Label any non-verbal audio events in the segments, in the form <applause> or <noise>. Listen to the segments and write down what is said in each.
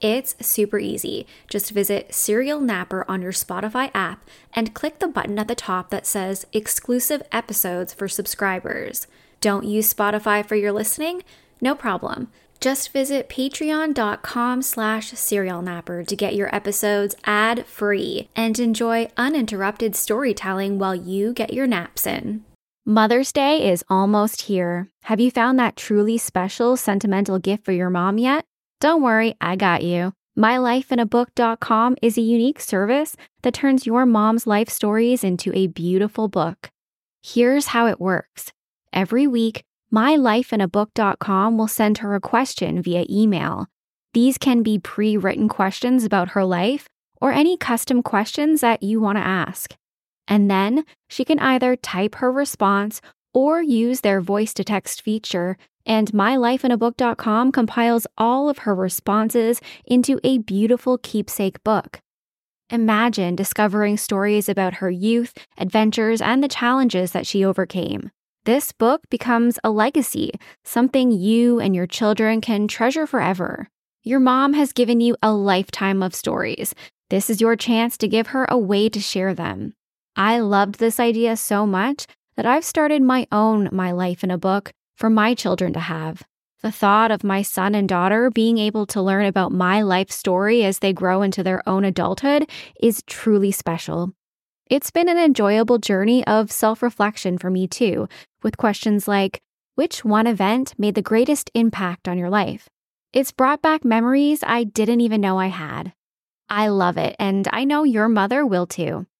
It's super easy. Just visit Serial Napper on your Spotify app and click the button at the top that says Exclusive Episodes for Subscribers. Don't use Spotify for your listening? No problem. Just visit patreon.com slash serialnapper to get your episodes ad-free and enjoy uninterrupted storytelling while you get your naps in. Mother's Day is almost here. Have you found that truly special sentimental gift for your mom yet? Don't worry, I got you. MyLifeInABook.com is a unique service that turns your mom's life stories into a beautiful book. Here's how it works. Every week, MyLifeInABook.com will send her a question via email. These can be pre written questions about her life or any custom questions that you want to ask. And then she can either type her response or use their voice to text feature and mylifeinabook.com compiles all of her responses into a beautiful keepsake book. Imagine discovering stories about her youth, adventures, and the challenges that she overcame. This book becomes a legacy, something you and your children can treasure forever. Your mom has given you a lifetime of stories. This is your chance to give her a way to share them. I loved this idea so much that I've started my own My Life in a Book for my children to have. The thought of my son and daughter being able to learn about my life story as they grow into their own adulthood is truly special. It's been an enjoyable journey of self reflection for me too, with questions like which one event made the greatest impact on your life? It's brought back memories I didn't even know I had. I love it, and I know your mother will too.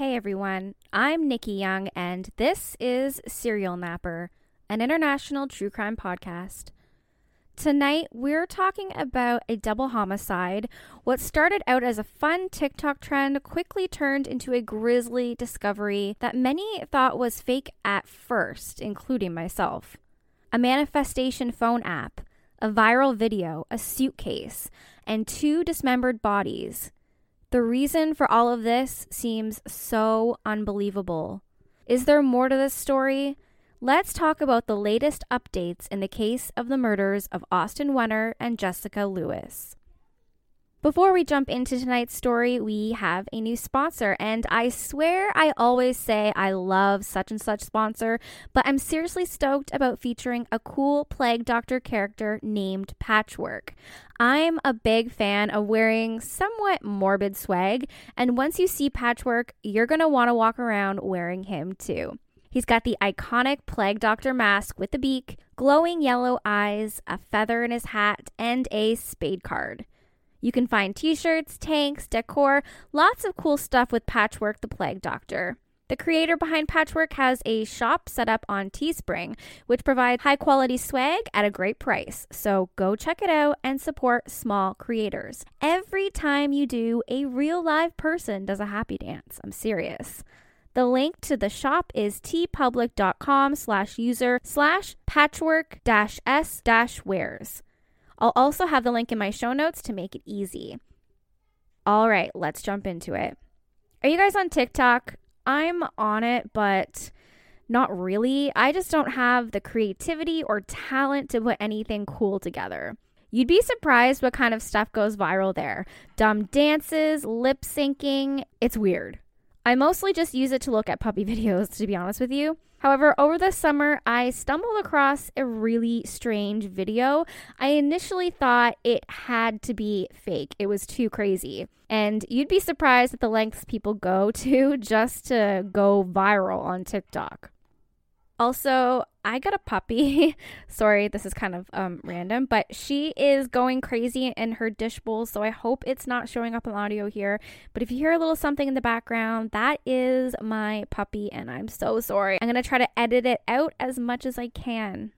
Hey everyone, I'm Nikki Young, and this is Serial Napper, an international true crime podcast. Tonight, we're talking about a double homicide. What started out as a fun TikTok trend quickly turned into a grisly discovery that many thought was fake at first, including myself. A manifestation phone app, a viral video, a suitcase, and two dismembered bodies. The reason for all of this seems so unbelievable. Is there more to this story? Let's talk about the latest updates in the case of the murders of Austin Wenner and Jessica Lewis. Before we jump into tonight's story, we have a new sponsor, and I swear I always say I love such and such sponsor, but I'm seriously stoked about featuring a cool Plague Doctor character named Patchwork. I'm a big fan of wearing somewhat morbid swag, and once you see Patchwork, you're gonna wanna walk around wearing him too. He's got the iconic Plague Doctor mask with the beak, glowing yellow eyes, a feather in his hat, and a spade card. You can find t shirts, tanks, decor, lots of cool stuff with Patchwork the Plague Doctor. The creator behind Patchwork has a shop set up on Teespring, which provides high quality swag at a great price. So go check it out and support small creators. Every time you do, a real live person does a happy dance. I'm serious. The link to the shop is teepublic.com slash user slash patchwork dash s dash wares. I'll also have the link in my show notes to make it easy. All right, let's jump into it. Are you guys on TikTok? I'm on it, but not really. I just don't have the creativity or talent to put anything cool together. You'd be surprised what kind of stuff goes viral there dumb dances, lip syncing. It's weird. I mostly just use it to look at puppy <laughs> videos, to be honest with you. However, over the summer, I stumbled across a really strange video. I initially thought it had to be fake, it was too crazy. And you'd be surprised at the lengths people go to <laughs> just to go viral on TikTok. Also, I got a puppy. <laughs> Sorry, this is kind of um, random, but she is going crazy in her dish bowl, so I hope it's not showing up on audio here. But if you hear a little something in the background, that is my puppy, and I'm so sorry. I'm gonna try to edit it out as much as I can.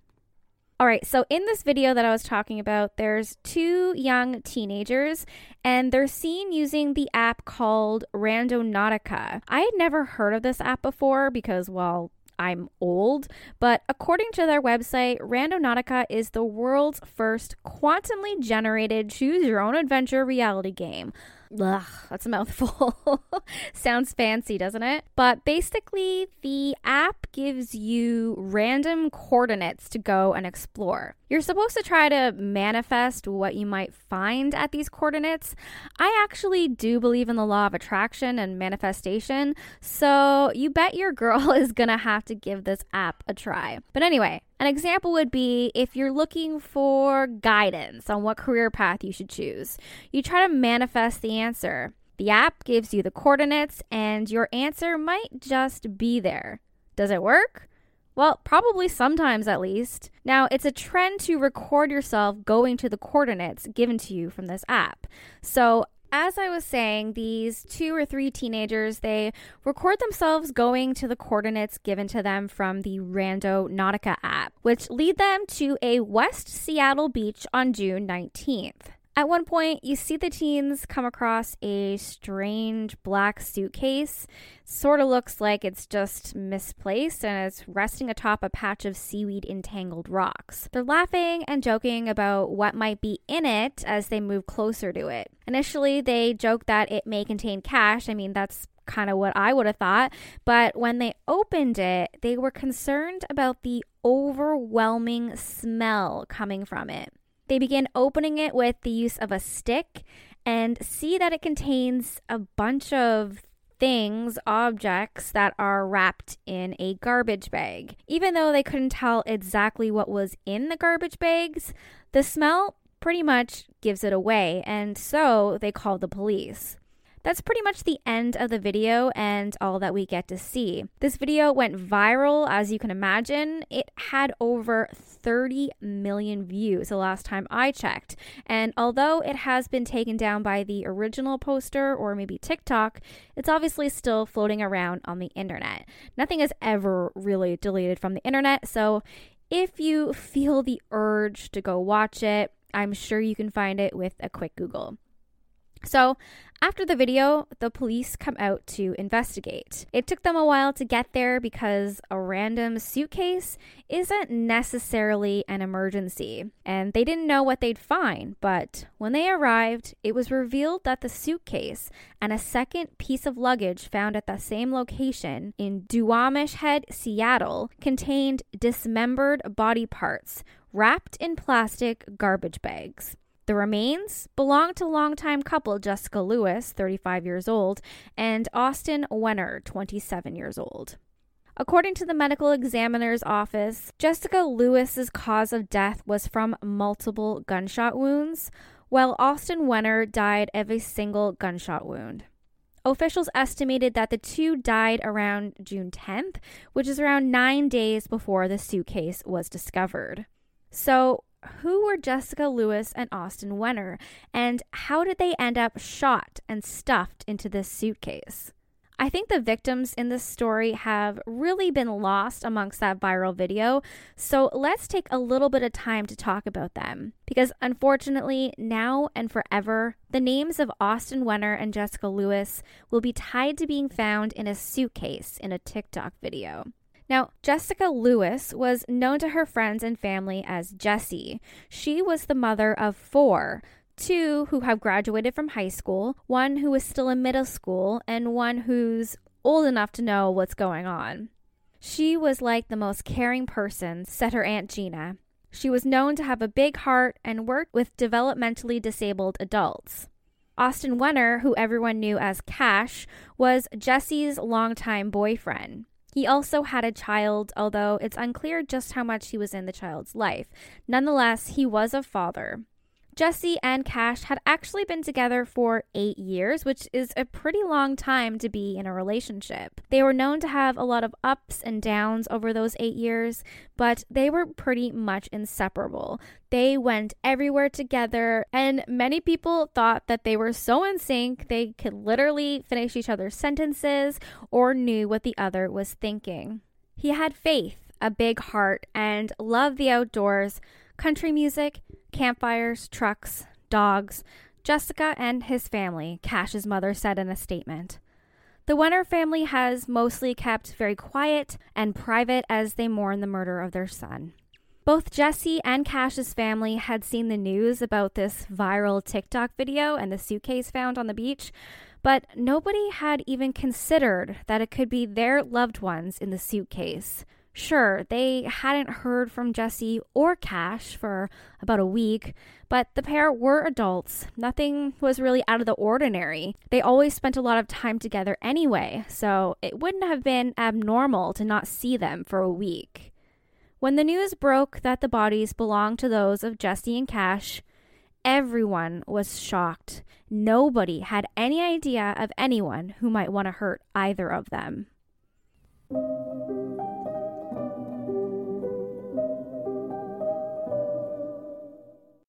All right, so in this video that I was talking about, there's two young teenagers and they're seen using the app called Randonautica. I had never heard of this app before because, well, I'm old, but according to their website, Randonautica is the world's first quantumly generated choose your own adventure reality game. Ugh, that's a mouthful. <laughs> Sounds fancy, doesn't it? But basically, the app gives you random coordinates to go and explore. You're supposed to try to manifest what you might find at these coordinates. I actually do believe in the law of attraction and manifestation, so you bet your girl <laughs> is gonna have to give this app a try. But anyway, an example would be if you're looking for guidance on what career path you should choose, you try to manifest the answer. The app gives you the coordinates, and your answer might just be there. Does it work? Well, probably sometimes at least. Now, it's a trend to record yourself going to the coordinates given to you from this app. So, as I was saying, these two or three teenagers, they record themselves going to the coordinates given to them from the Randonautica app, which lead them to a West Seattle beach on June 19th. At one point, you see the teens come across a strange black suitcase. Sort of looks like it's just misplaced and it's resting atop a patch of seaweed entangled rocks. They're laughing and joking about what might be in it as they move closer to it. Initially, they joke that it may contain cash. I mean, that's kind of what I would have thought. But when they opened it, they were concerned about the overwhelming smell coming from it. They begin opening it with the use of a stick and see that it contains a bunch of things, objects that are wrapped in a garbage bag. Even though they couldn't tell exactly what was in the garbage bags, the smell pretty much gives it away, and so they called the police. That's pretty much the end of the video and all that we get to see. This video went viral, as you can imagine. It had over 30 million views the last time I checked. And although it has been taken down by the original poster or maybe TikTok, it's obviously still floating around on the internet. Nothing is ever really deleted from the internet, so if you feel the urge to go watch it, I'm sure you can find it with a quick Google. So, after the video, the police come out to investigate. It took them a while to get there because a random suitcase isn't necessarily an emergency, and they didn't know what they'd find. But when they arrived, it was revealed that the suitcase and a second piece of luggage found at the same location in Duwamish Head, Seattle, contained dismembered body parts wrapped in plastic garbage bags. The remains belong to longtime couple Jessica Lewis, 35 years old, and Austin Wenner, 27 years old. According to the medical examiner's office, Jessica Lewis's cause of death was from multiple gunshot wounds, while Austin Wenner died of a single gunshot wound. Officials estimated that the two died around June 10th, which is around nine days before the suitcase was discovered. So, who were Jessica Lewis and Austin Wenner, and how did they end up shot and stuffed into this suitcase? I think the victims in this story have really been lost amongst that viral video, so let's take a little bit of time to talk about them. Because unfortunately, now and forever, the names of Austin Wenner and Jessica Lewis will be tied to being found in a suitcase in a TikTok video. Now, Jessica Lewis was known to her friends and family as Jessie. She was the mother of four two who have graduated from high school, one who is still in middle school, and one who's old enough to know what's going on. She was like the most caring person, said her Aunt Gina. She was known to have a big heart and worked with developmentally disabled adults. Austin Wenner, who everyone knew as Cash, was Jessie's longtime boyfriend. He also had a child, although it's unclear just how much he was in the child's life. Nonetheless, he was a father. Jessie and Cash had actually been together for eight years, which is a pretty long time to be in a relationship. They were known to have a lot of ups and downs over those eight years, but they were pretty much inseparable. They went everywhere together, and many people thought that they were so in sync they could literally finish each other's sentences or knew what the other was thinking. He had faith, a big heart, and loved the outdoors, country music, campfires, trucks, dogs, Jessica and his family, Cash's mother said in a statement. The Wenner family has mostly kept very quiet and private as they mourn the murder of their son. Both Jessie and Cash's family had seen the news about this viral TikTok video and the suitcase found on the beach, but nobody had even considered that it could be their loved ones in the suitcase. Sure, they hadn't heard from Jessie or Cash for about a week, but the pair were adults. Nothing was really out of the ordinary. They always spent a lot of time together anyway, so it wouldn't have been abnormal to not see them for a week. When the news broke that the bodies belonged to those of Jessie and Cash, everyone was shocked. Nobody had any idea of anyone who might want to hurt either of them.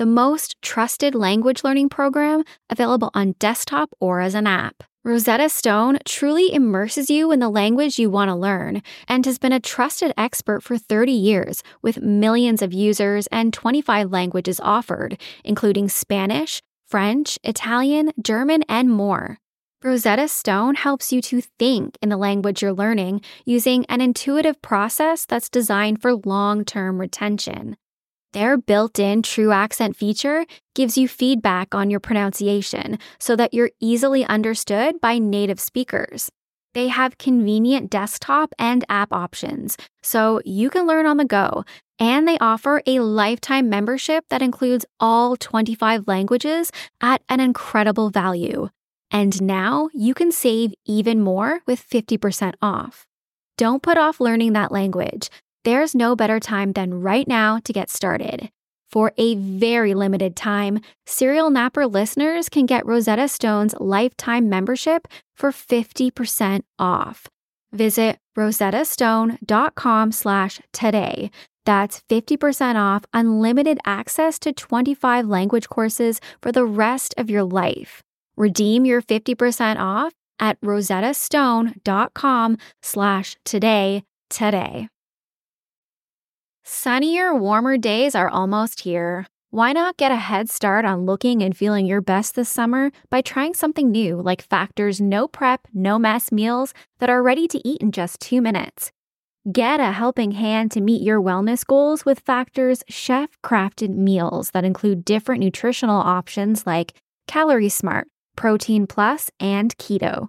the most trusted language learning program available on desktop or as an app. Rosetta Stone truly immerses you in the language you want to learn and has been a trusted expert for 30 years with millions of users and 25 languages offered, including Spanish, French, Italian, German, and more. Rosetta Stone helps you to think in the language you're learning using an intuitive process that's designed for long term retention. Their built in true accent feature gives you feedback on your pronunciation so that you're easily understood by native speakers. They have convenient desktop and app options, so you can learn on the go. And they offer a lifetime membership that includes all 25 languages at an incredible value. And now you can save even more with 50% off. Don't put off learning that language. There's no better time than right now to get started. For a very limited time, Serial Napper listeners can get Rosetta Stone's lifetime membership for 50% off. Visit rosettastone.com slash today. That's 50% off unlimited access to 25 language courses for the rest of your life. Redeem your 50% off at rosettastone.com slash today today. Sunnier, warmer days are almost here. Why not get a head start on looking and feeling your best this summer by trying something new like Factor's no prep, no mess meals that are ready to eat in just two minutes? Get a helping hand to meet your wellness goals with Factor's chef crafted meals that include different nutritional options like Calorie Smart Protein Plus, and Keto.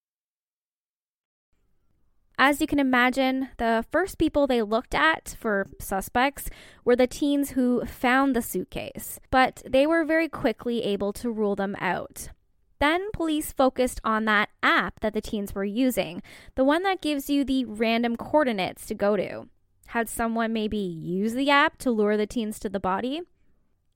As you can imagine, the first people they looked at for suspects were the teens who found the suitcase, but they were very quickly able to rule them out. Then police focused on that app that the teens were using, the one that gives you the random coordinates to go to. Had someone maybe use the app to lure the teens to the body?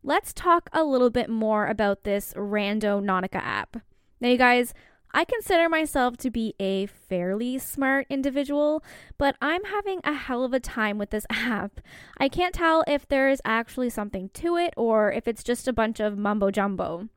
Let's talk a little bit more about this Randonautica app. Now, you guys, I consider myself to be a fairly smart individual, but I'm having a hell of a time with this <laughs> app. I can't tell if there is actually something to it or if it's just a bunch of mumbo jumbo.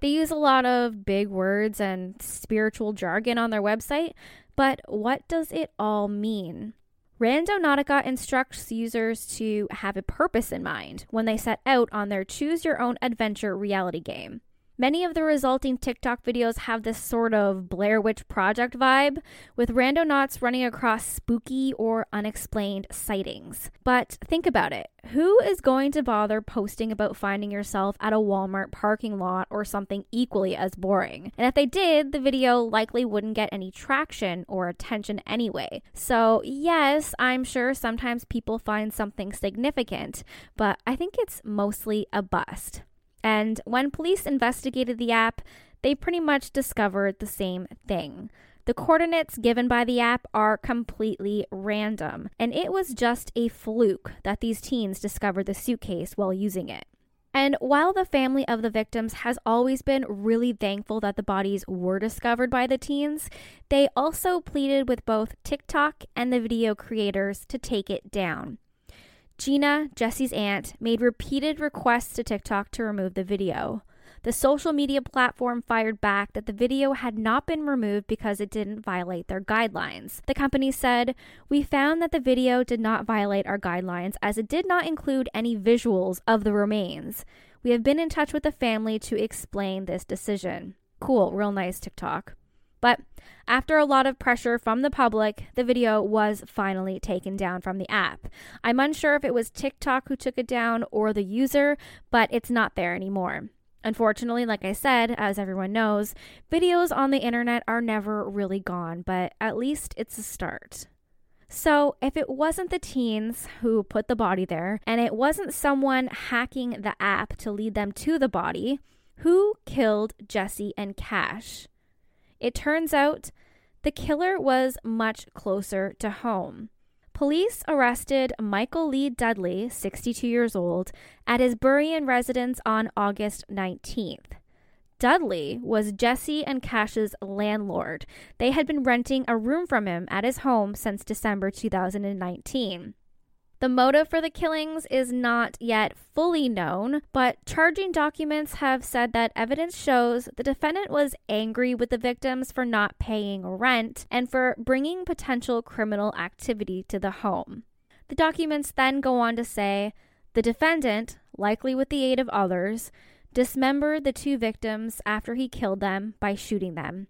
They use a lot of big words and spiritual jargon on their website, but what does it all mean? Randonautica instructs users to have a purpose in mind when they set out on their choose your own adventure reality game. Many of the resulting TikTok videos have this sort of Blair Witch Project vibe, with randonauts running across spooky or unexplained sightings. But think about it who is going to bother posting about finding yourself at a Walmart parking lot or something equally as boring? And if they did, the video likely wouldn't get any traction or attention anyway. So, yes, I'm sure sometimes people find something significant, but I think it's mostly a bust. And when police investigated the app, they pretty much discovered the same thing. The coordinates given by the app are completely random, and it was just a fluke that these teens discovered the suitcase while using it. And while the family of the victims has always been really thankful that the bodies were discovered by the teens, they also pleaded with both TikTok and the video creators to take it down. Gina, Jessie's aunt, made repeated requests to TikTok to remove the video. The social media platform fired back that the video had not been removed because it didn't violate their guidelines. The company said, We found that the video did not violate our guidelines as it did not include any visuals of the remains. We have been in touch with the family to explain this decision. Cool, real nice TikTok. But after a lot of pressure from the public, the video was finally taken down from the app. I'm unsure if it was TikTok who took it down or the user, but it's not there anymore. Unfortunately, like I said, as everyone knows, videos on the internet are never really gone, but at least it's a start. So, if it wasn't the teens who put the body there, and it wasn't someone hacking the app to lead them to the body, who killed Jessie and Cash? It turns out the killer was much closer to home. Police arrested Michael Lee Dudley, 62 years old, at his Burien residence on August 19th. Dudley was Jessie and Cash's landlord. They had been renting a room from him at his home since December 2019. The motive for the killings is not yet fully known, but charging documents have said that evidence shows the defendant was angry with the victims for not paying rent and for bringing potential criminal activity to the home. The documents then go on to say the defendant, likely with the aid of others, dismembered the two victims after he killed them by shooting them.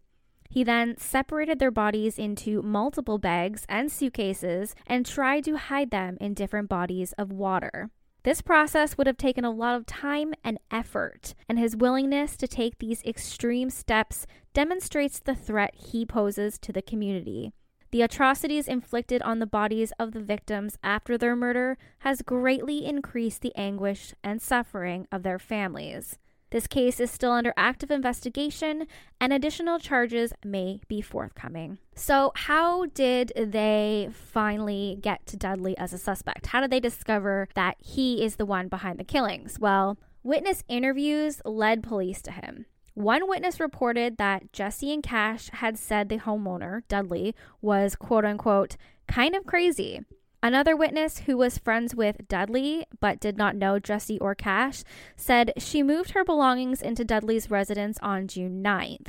He then separated their bodies into multiple bags and suitcases and tried to hide them in different bodies of water. This process would have taken a lot of time and effort, and his willingness to take these extreme steps demonstrates the threat he poses to the community. The atrocities inflicted on the bodies of the victims after their murder has greatly increased the anguish and suffering of their families. This case is still under active investigation and additional charges may be forthcoming. So, how did they finally get to Dudley as a suspect? How did they discover that he is the one behind the killings? Well, witness interviews led police to him. One witness reported that Jessie and Cash had said the homeowner, Dudley, was quote unquote kind of crazy Another witness who was friends with Dudley but did not know Jessie or Cash said she moved her belongings into Dudley's residence on June 9th.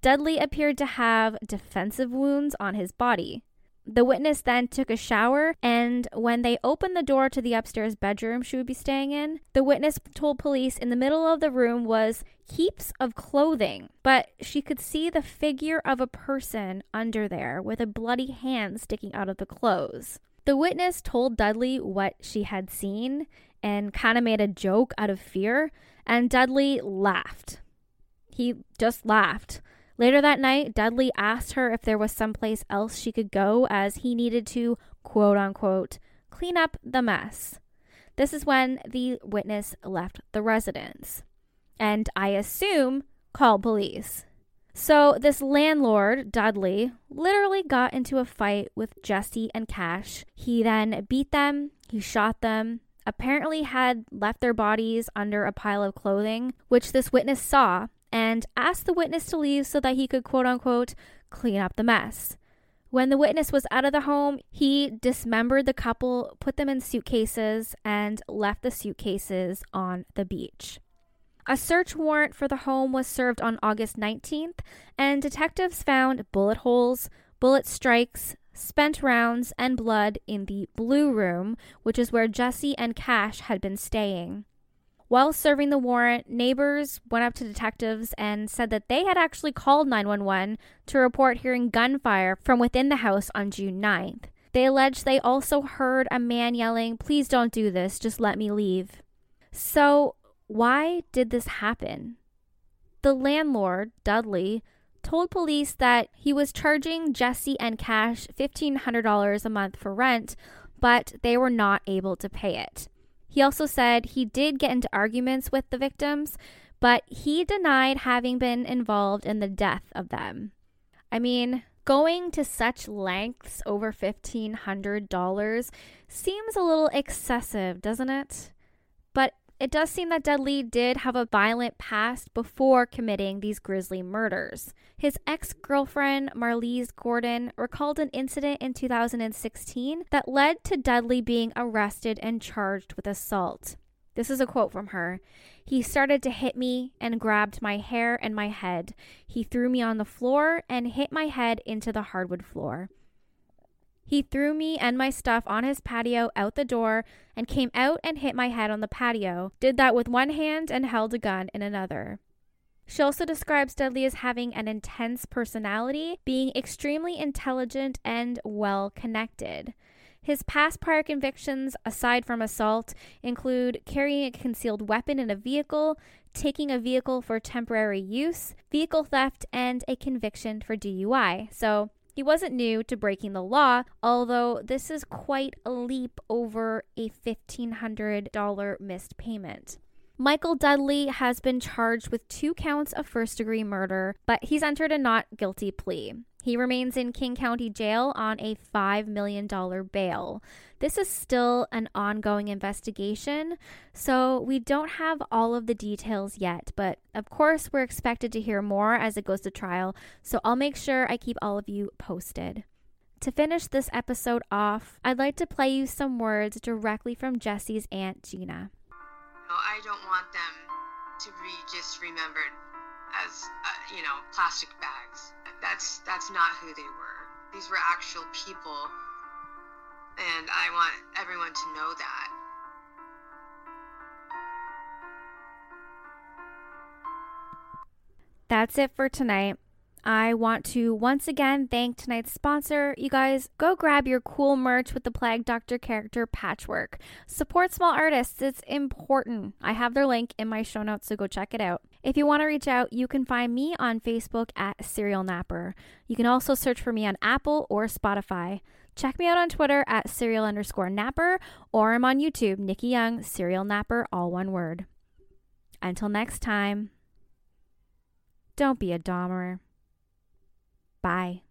Dudley appeared to have defensive wounds on his body. The witness then took a shower, and when they opened the door to the upstairs bedroom she would be staying in, the witness told police in the middle of the room was heaps of clothing, but she could see the figure of a person under there with a bloody hand sticking out of the clothes. The witness told Dudley what she had seen and kind of made a joke out of fear, and Dudley laughed. He just laughed. Later that night, Dudley asked her if there was someplace else she could go as he needed to, quote unquote, clean up the mess. This is when the witness left the residence. And I assume called police. So, this landlord, Dudley, literally got into a fight with Jessie and Cash. He then beat them, he shot them, apparently had left their bodies under a pile of clothing, which this witness saw and asked the witness to leave so that he could, quote unquote, clean up the mess. When the witness was out of the home, he dismembered the couple, put them in suitcases, and left the suitcases on the beach. A search warrant for the home was served on August 19th, and detectives found bullet holes, bullet strikes, spent rounds, and blood in the blue room, which is where Jessie and Cash had been staying. While serving the warrant, neighbors went up to detectives and said that they had actually called 911 to report hearing gunfire from within the house on June 9th. They alleged they also heard a man yelling, Please don't do this, just let me leave. So, why did this happen? The landlord, Dudley, told police that he was charging Jessie and Cash $1,500 a month for rent, but they were not able to pay it. He also said he did get into arguments with the victims, but he denied having been involved in the death of them. I mean, going to such lengths over $1,500 seems a little excessive, doesn't it? But it does seem that Dudley did have a violent past before committing these grisly murders. His ex girlfriend, Marlise Gordon, recalled an incident in 2016 that led to Dudley being arrested and charged with assault. This is a quote from her. He started to hit me and grabbed my hair and my head. He threw me on the floor and hit my head into the hardwood floor. He threw me and my stuff on his patio out the door and came out and hit my head on the patio, did that with one hand and held a gun in another. She also describes Dudley as having an intense personality, being extremely intelligent and well connected. His past prior convictions, aside from assault, include carrying a concealed weapon in a vehicle, taking a vehicle for temporary use, vehicle theft, and a conviction for DUI. So he wasn't new to breaking the law, although this is quite a leap over a $1,500 missed payment. Michael Dudley has been charged with two counts of first degree murder, but he's entered a not guilty plea. He remains in King County Jail on a $5 million bail. This is still an ongoing investigation, so we don't have all of the details yet, but of course, we're expected to hear more as it goes to trial, so I'll make sure I keep all of you posted. To finish this episode off, I'd like to play you some words directly from Jessie's Aunt Gina. I don't want them to be just remembered as uh, you know plastic bags. That's that's not who they were. These were actual people, and I want everyone to know that. That's it for tonight. I want to once again thank tonight's sponsor. You guys, go grab your cool merch with the Plague Doctor character patchwork. Support small artists, it's important. I have their link in my show notes, so go check it out. If you want to reach out, you can find me on Facebook at Serial Napper. You can also search for me on Apple or Spotify. Check me out on Twitter at serial underscore napper, or I'm on YouTube, Nikki Young, Serial Napper, all one word. Until next time, don't be a Dahmer. Bye.